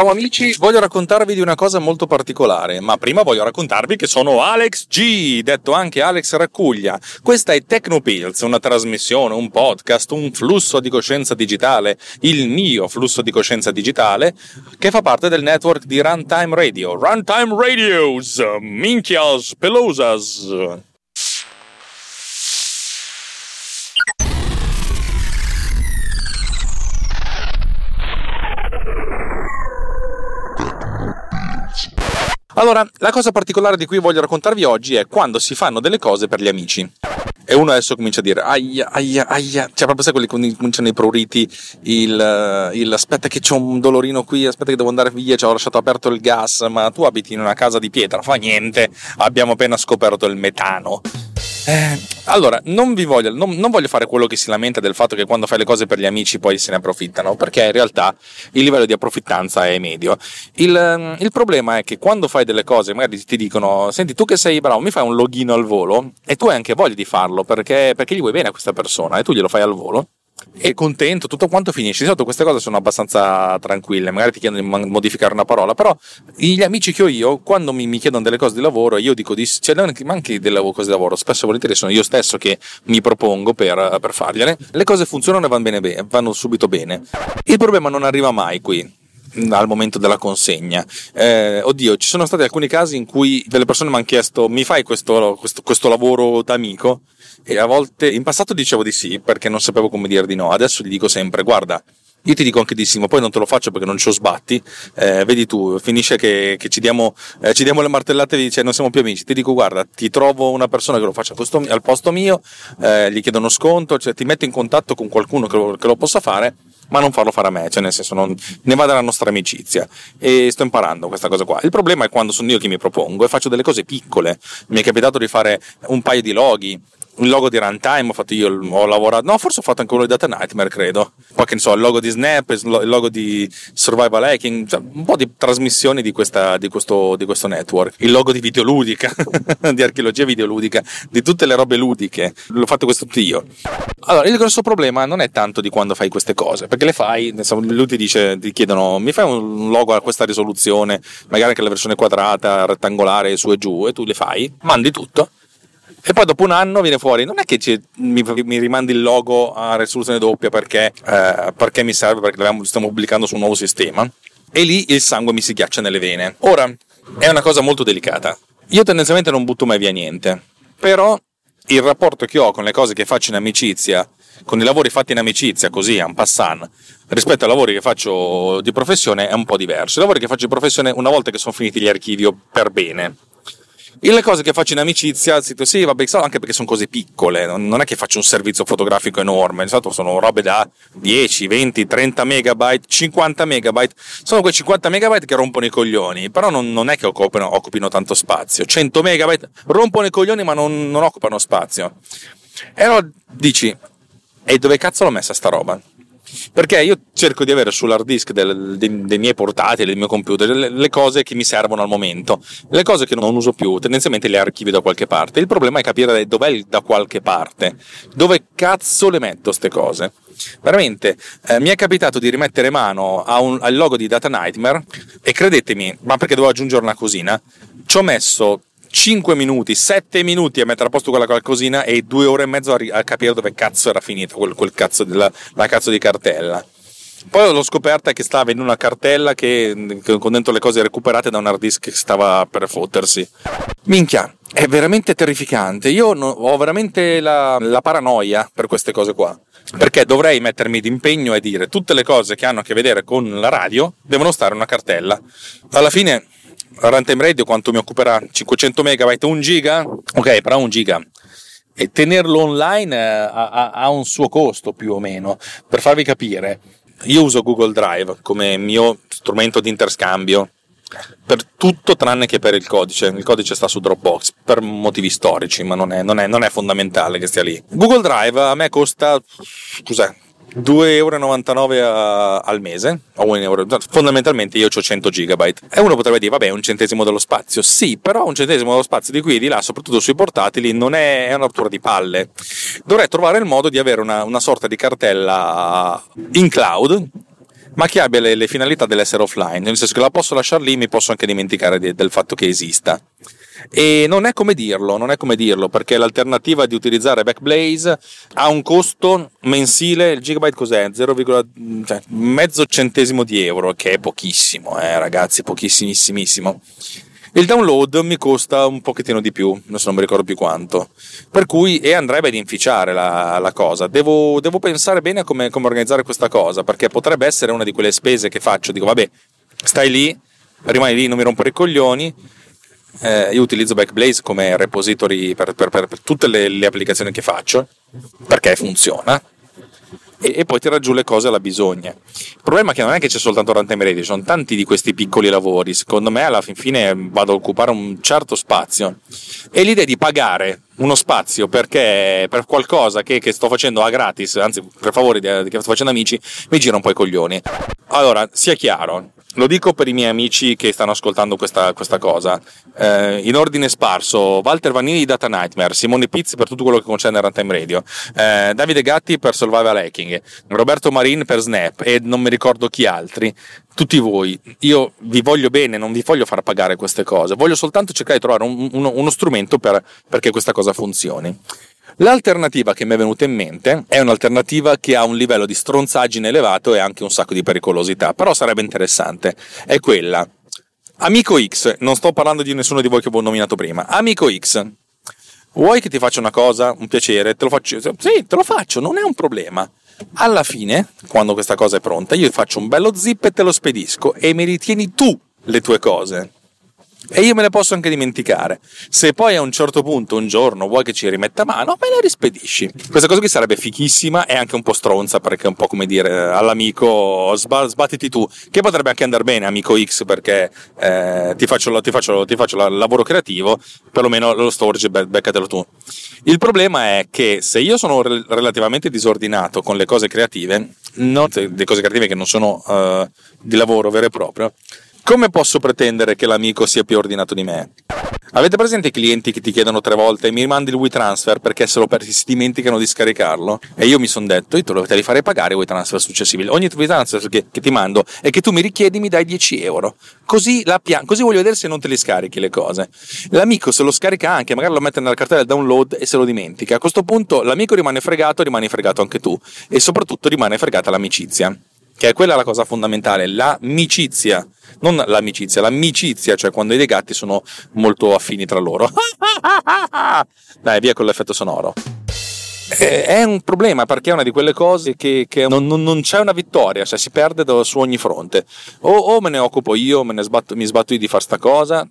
Ciao amici, voglio raccontarvi di una cosa molto particolare, ma prima voglio raccontarvi che sono Alex G, detto anche Alex Raccuglia. Questa è Tecnopills, una trasmissione, un podcast, un flusso di coscienza digitale, il mio flusso di coscienza digitale, che fa parte del network di Runtime Radio. Runtime Radios, minchias pelosas. Allora, la cosa particolare di cui voglio raccontarvi oggi è quando si fanno delle cose per gli amici. E uno adesso comincia a dire aia, aia, aia. Cioè, proprio sai quelli che cominciano i pruriti, il, il aspetta che c'ho un dolorino qui, aspetta che devo andare via, ci ho lasciato aperto il gas, ma tu abiti in una casa di pietra, fa niente, abbiamo appena scoperto il metano. Eh, allora, non, voglio, non, non, voglio, fare quello che si lamenta del fatto che quando fai le cose per gli amici poi se ne approfittano, perché in realtà il livello di approfittanza è medio. Il, ehm, il, problema è che quando fai delle cose, magari ti dicono: Senti, tu che sei bravo, mi fai un login al volo, e tu hai anche voglia di farlo perché, perché gli vuoi bene a questa persona e tu glielo fai al volo e contento, tutto quanto finisce. Di solito queste cose sono abbastanza tranquille, magari ti chiedono di modificare una parola, però gli amici che ho io, quando mi, mi chiedono delle cose di lavoro, io dico di, cioè, ma anche delle cose di lavoro, spesso e volentieri sono io stesso che mi propongo per, per fargliele, le cose funzionano e vanno, bene, vanno subito bene. Il problema non arriva mai qui al momento della consegna. Eh, oddio, ci sono stati alcuni casi in cui delle persone mi hanno chiesto: mi fai questo, questo, questo lavoro d'amico? E a volte in passato dicevo di sì perché non sapevo come dire di no. Adesso gli dico sempre: guarda, io ti dico anche di sì, ma poi non te lo faccio perché non ci ho sbatti. Eh, vedi tu, finisce che, che ci, diamo, eh, ci, diamo, le martellate e dice non siamo più amici. Ti dico, guarda, ti trovo una persona che lo faccia al posto mio, eh, gli chiedo uno sconto, cioè ti metto in contatto con qualcuno che lo, che lo possa fare ma non farlo fare a me, cioè nel senso non, ne va della nostra amicizia e sto imparando questa cosa qua. Il problema è quando sono io che mi propongo e faccio delle cose piccole. Mi è capitato di fare un paio di loghi, il logo di Runtime ho fatto io, ho lavorato, no, forse ho fatto anche quello di Data Nightmare, credo. Poi che ne so, il logo di Snap, il logo di Survival Hacking, cioè un po' di trasmissioni di, questa, di, questo, di questo network. Il logo di videoludica, di archeologia videoludica, di tutte le robe ludiche. L'ho fatto questo io. Allora, il grosso problema non è tanto di quando fai queste cose, perché le fai, lui ti dice, ti chiedono, mi fai un logo a questa risoluzione, magari anche la versione quadrata, rettangolare, su e giù, e tu le fai, mandi tutto e poi dopo un anno viene fuori, non è che ci, mi, mi, rimandi il logo a risoluzione doppia perché, eh, perché mi serve, perché lo stiamo pubblicando su un nuovo sistema. E lì il sangue mi si ghiaccia nelle vene. Ora, è una cosa molto delicata. Io tendenzialmente non butto mai via niente, però il rapporto che ho con le cose che faccio in amicizia, con i lavori fatti in amicizia, così, en passant, rispetto ai lavori che faccio di professione è un po' diverso. I lavori che faccio di professione, una volta che sono finiti gli archivio per bene, e le cose che faccio in amicizia, sì, vabbè, anche perché sono cose piccole, non è che faccio un servizio fotografico enorme, di solito sono robe da 10, 20, 30 megabyte, 50 megabyte, sono quei 50 megabyte che rompono i coglioni, però non, non è che occupino, occupino, tanto spazio, 100 megabyte rompono i coglioni ma non, non occupano spazio. E allora dici, e dove cazzo l'ho messa sta roba? Perché io cerco di avere sull'hard disk del, dei, dei, miei portatili, del mio computer, le, le, cose che mi servono al momento. Le cose che non uso più, tendenzialmente le archivio da qualche parte. Il problema è capire dov'è il da qualche parte. Dove cazzo le metto queste cose? Veramente, eh, mi è capitato di rimettere mano un, al logo di Data Nightmare e credetemi, ma perché dovevo aggiungere una cosina, ci ho messo 5 minuti, 7 minuti a mettere a posto quella qualcosina e 2 ore e mezzo a, ri- a capire dove cazzo era finita quel, quel cazzo della, la cazzo di cartella. Poi l'ho scoperta che stava in una cartella che, con dentro le cose recuperate da un hard disk che stava per fottersi. Minchia, è veramente terrificante. Io ho veramente la, la paranoia per queste cose qua. Perché dovrei mettermi d'impegno e dire tutte le cose che hanno a che vedere con la radio devono stare in una cartella. Alla fine runtime radio quanto mi occuperà? 500 megabyte, 1 giga? Ok, però 1 giga. E tenerlo online eh, ha, ha, un suo costo più o meno. Per farvi capire, io uso Google Drive come mio strumento di interscambio per tutto tranne che per il codice. Il codice sta su Dropbox per motivi storici, ma non è, non è, non è fondamentale che stia lì. Google Drive a me costa, cos'è? 2,99 euro al mese, o 1 euro, fondamentalmente io ho 100 gigabyte. E uno potrebbe dire, vabbè, un centesimo dello spazio. Sì, però un centesimo dello spazio di qui e di là, soprattutto sui portatili, non è, è una rottura di palle. Dovrei trovare il modo di avere una, una sorta di cartella in cloud ma che abbia le, le finalità dell'essere offline, nel senso che la posso lasciare lì, mi posso anche dimenticare di, del fatto che esista. E non è come dirlo, non è come dirlo, perché l'alternativa di utilizzare Backblaze ha un costo mensile, il gigabyte cos'è? 0, cioè, mezzo centesimo di euro, che è pochissimo, eh, ragazzi, pochissimissimissimo. Il download mi costa un pochettino di più, adesso non mi ricordo più quanto. Per cui, e andrebbe ad inficiare la, la cosa. Devo, devo, pensare bene a come, come organizzare questa cosa, perché potrebbe essere una di quelle spese che faccio. Dico, vabbè, stai lì, rimani lì, non mi rompere i coglioni eh, io utilizzo Backblaze come repository per, per, per, per tutte le, le, applicazioni che faccio perché funziona e, e, poi tira giù le cose alla bisogna. Il problema è che non è che c'è soltanto Runtime Radio, ci sono tanti di questi piccoli lavori. Secondo me, alla fin fine vado a occupare un certo spazio. E l'idea di pagare uno spazio perché per qualcosa che, che sto facendo a gratis, anzi per favore che sto facendo amici, mi gira un po' i coglioni. Allora, sia chiaro, lo dico per i miei amici che stanno ascoltando questa, questa cosa. Eh, in ordine sparso, Walter Vanini di Data Nightmare, Simone Pizzi per tutto quello che concerne Runtime Radio, eh, Davide Gatti per Survival Hacking, Roberto Marin per Snap e non mi ricordo chi altri. Tutti voi, io vi voglio bene, non vi voglio far pagare queste cose, voglio soltanto cercare di trovare un, uno, uno strumento per, perché questa cosa funzioni. L'alternativa che mi è venuta in mente è un'alternativa che ha un livello di stronzaggine elevato e anche un sacco di pericolosità, però sarebbe interessante. È quella. Amico X, non sto parlando di nessuno di voi che ho nominato prima. Amico X, vuoi che ti faccia una cosa, un piacere? Te lo faccio? Sì, te lo faccio, non è un problema. Alla fine, quando questa cosa è pronta, io faccio un bello zip e te lo spedisco e mi ritieni tu le tue cose e io me le posso anche dimenticare. Se poi a un certo punto, un giorno, vuoi che ci rimetta mano, me le rispedisci. Questa cosa qui sarebbe fichissima e anche un po' stronza, perché è un po' come dire all'amico sbattiti tu, che potrebbe anche andare bene, amico X, perché eh, ti, faccio, il lavoro creativo, perlomeno lo storage, beccatelo tu. Il problema è che se io sono relativamente disordinato con le cose creative, non, le cose creative che non sono uh, di lavoro vero e proprio, come posso pretendere che l'amico sia più ordinato di me? Avete presente i clienti che ti chiedono tre volte mi rimandi il WeTransfer perché se lo persi si dimenticano di scaricarlo? E io mi sono detto, io te lo devi fare pagare i WeTransfer successivi. Ogni WeTransfer che, che ti mando e che tu mi richiedi mi dai 10 euro. Così, pia- così voglio vedere se non te le scarichi le cose. L'amico se lo scarica anche, magari lo mette nella cartella download e se lo dimentica. A questo punto l'amico rimane fregato, rimane fregato anche tu. E soprattutto rimane fregata l'amicizia. Che è quella la cosa fondamentale, l'amicizia non l'amicizia, l'amicizia, cioè quando i dei gatti sono molto affini tra loro. Dai, via con l'effetto sonoro. È un problema perché è una di quelle cose che, che non, non, non, c'è una vittoria, cioè si perde su ogni fronte. O, o me ne occupo io, me ne sbatto, mi sbatto io di fare sta cosa,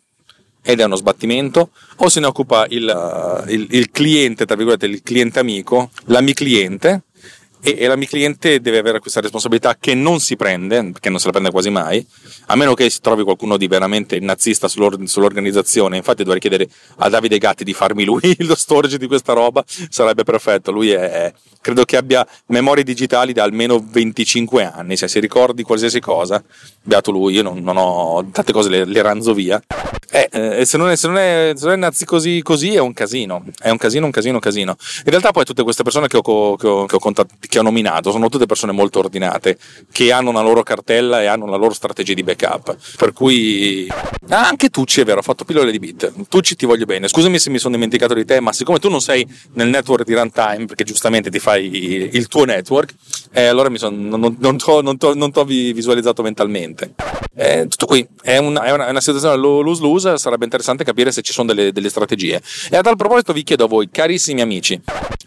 ed è uno sbattimento, o se ne occupa il, il, il cliente, tra virgolette, il cliente amico, l'ami cliente, e, e la mio cliente deve avere questa responsabilità che non si prende, perché non se la prende quasi mai, a meno che si trovi qualcuno di veramente nazista sull'or- sull'organizzazione. Infatti dovrei chiedere a Davide Gatti di farmi lui lo storage di questa roba, sarebbe perfetto. Lui è, credo che abbia memorie digitali da almeno 25 anni, se si ricordi qualsiasi cosa, beato lui, io non, non ho tante cose le, le ranzo via. Eh, eh, se, non è, se, non è, se non è nazi così, così è un casino, è un casino, un casino, un casino. In realtà poi tutte queste persone che ho, che ho, che ho, contatt- che ho nominato sono tutte persone molto ordinate, che hanno una loro cartella e hanno la loro strategia di backup. Per cui... Ah, anche Tucci è vero, ho fatto pillole di bit. Tucci ti voglio bene. Scusami se mi sono dimenticato di te, ma siccome tu non sei nel network di runtime, perché giustamente ti fai il tuo network, eh, allora son, non, non, non ti ho visualizzato mentalmente. Eh, tutto qui, è una, è una, è una situazione lose-lose, sarebbe interessante capire se ci sono delle, delle, strategie. E a tal proposito vi chiedo a voi, carissimi amici,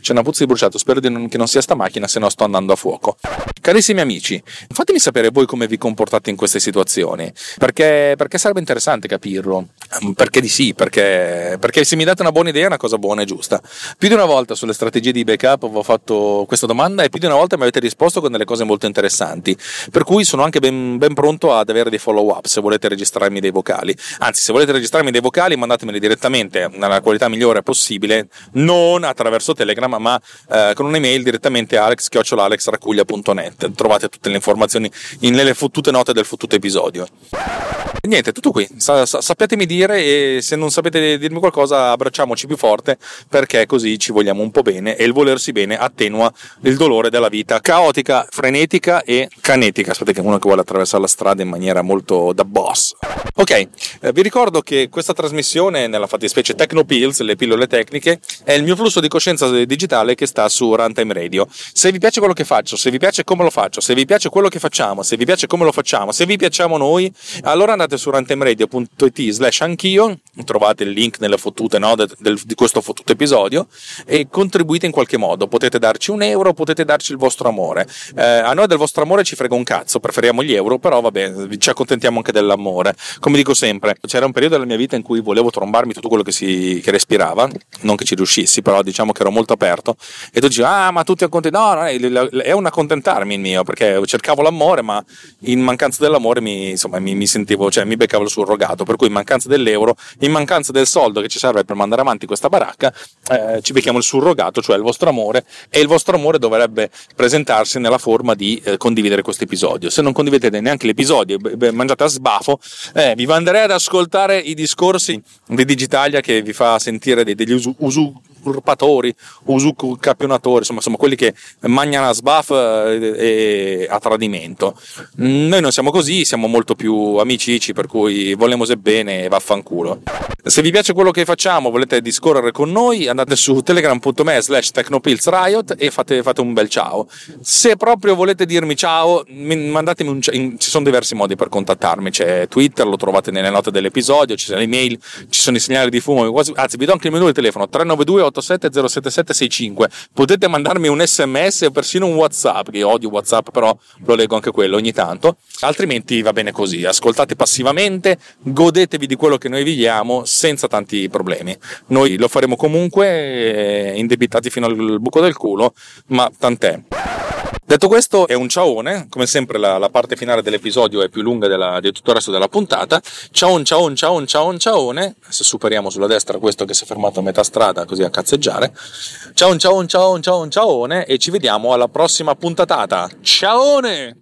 c'è una puzza di bruciato, spero di non, che non sia sta macchina, se no sto andando a fuoco. Carissimi amici, fatemi sapere voi come vi comportate in queste situazioni, perché, perché sarebbe interessante capirlo. Perché di sì, perché, perché se mi date una buona idea è una cosa buona e giusta. Più di una volta sulle strategie di backup ho fatto questa domanda e più di una volta mi avete risposto con delle cose molto interessanti, per cui sono anche ben, ben pronto ad avere dei follow up se volete registrarmi dei vocali. Anzi, se volete registrarmi dei vocali, mandatemeli direttamente nella qualità migliore possibile, non attraverso Telegram, ma eh, con un'email direttamente alex-alexracuglia.net niente, trovate tutte le informazioni nelle fottute note del fottuto episodio. Niente, tutto qui. Sa- sa- sappiatemi dire e se non sapete dirmi qualcosa abbracciamoci più forte perché così ci vogliamo un po' bene e il volersi bene attenua il dolore della vita caotica, frenetica e canetica. Aspetta che uno che vuole attraversare la strada in maniera molto da boss. Ok, eh, vi ricordo che questa trasmissione, nella fattispecie Tecnopills, le pillole tecniche, è il mio flusso di coscienza digitale che sta su Runtime Radio. Se vi piace quello che faccio, se vi piace come lo faccio, se vi piace quello che facciamo, se vi piace come lo facciamo, se vi piacciamo noi, allora andate su runtimeradio.it slash anch'io, trovate il link nelle fottute no, del, del, di questo fottuto episodio e contribuite in qualche modo. Potete darci un euro, potete darci il vostro amore. Eh, a noi del vostro amore ci frega un cazzo, preferiamo gli euro, però vabbè, ci accontentiamo anche dell'amore. Come dico sempre, c'era un periodo della mia vita in cui volevo trombarmi tutto quello che, si, che respirava, non che ci riuscissi, però diciamo che ero molto aperto e tu dici, ah ma tutti accontenti, no, è un accontentarmi il mio, perché cercavo l'amore, ma in mancanza dell'amore mi, insomma, mi, mi sentivo, cioè mi beccavo il surrogato, per cui in mancanza dell'euro, in mancanza del soldo che ci serve per mandare avanti questa baracca, eh, ci becchiamo il surrogato, cioè il vostro amore, e il vostro amore dovrebbe presentarsi nella forma di eh, condividere questo episodio. Se non condividete neanche l'episodio, mangiate a sbafo, eh, vi manderei ad ascoltare i discorsi di Digitalia che vi fa sentire degli usu, usu usurpatori, usucapionatori, insomma, insomma quelli che mangiano a sbaf eh, e a tradimento. Noi non siamo così, siamo molto più amicici, per cui volemo se bene e vaffanculo. Se vi piace quello che facciamo, volete discorrere con noi, andate su telegram.me slash technopillsriot e fate, fate, un bel ciao. Se proprio volete dirmi ciao, mandatemi un ciao. Ci sono diversi modi per contattarmi, c'è Twitter, lo trovate nelle note dell'episodio, ci sono le mail, ci sono i segnali di fumo, anzi vi do anche il menu di telefono 392 387 07765. Potete mandarmi un sms o persino un whatsapp, che odio whatsapp però lo leggo anche quello ogni tanto, altrimenti va bene così, ascoltate passivamente, godetevi di quello che noi vi diamo senza tanti problemi. Noi lo faremo comunque, eh, indebitati fino al buco del culo, ma tant'è. Detto questo, è un ciaone, come sempre la, la parte finale dell'episodio è più lunga della, di tutto il resto della puntata. Ciao, ciao, ciao, ciao, ciaone. Se superiamo sulla destra questo che si è fermato a metà strada così a cazzeggiare. Ciao, ciao, ciao, ciao, ciaone e ci vediamo alla prossima puntatata. Ciaone!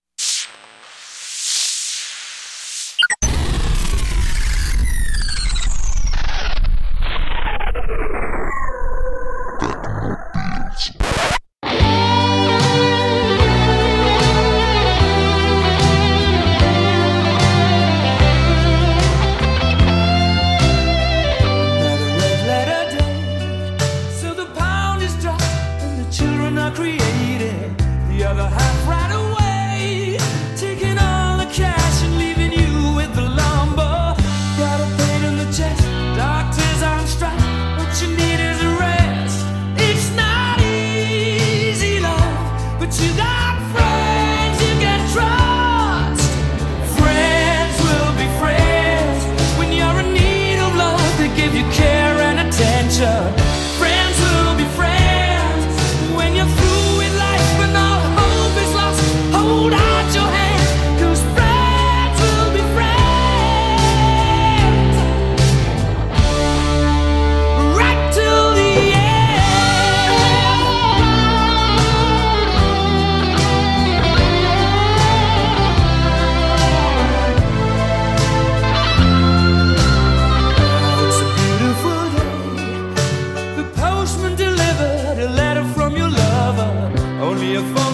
You a phone.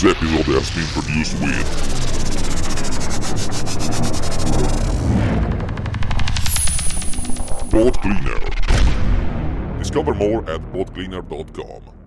This episode has been produced with Pod Cleaner. Discover more at podcleaner.com.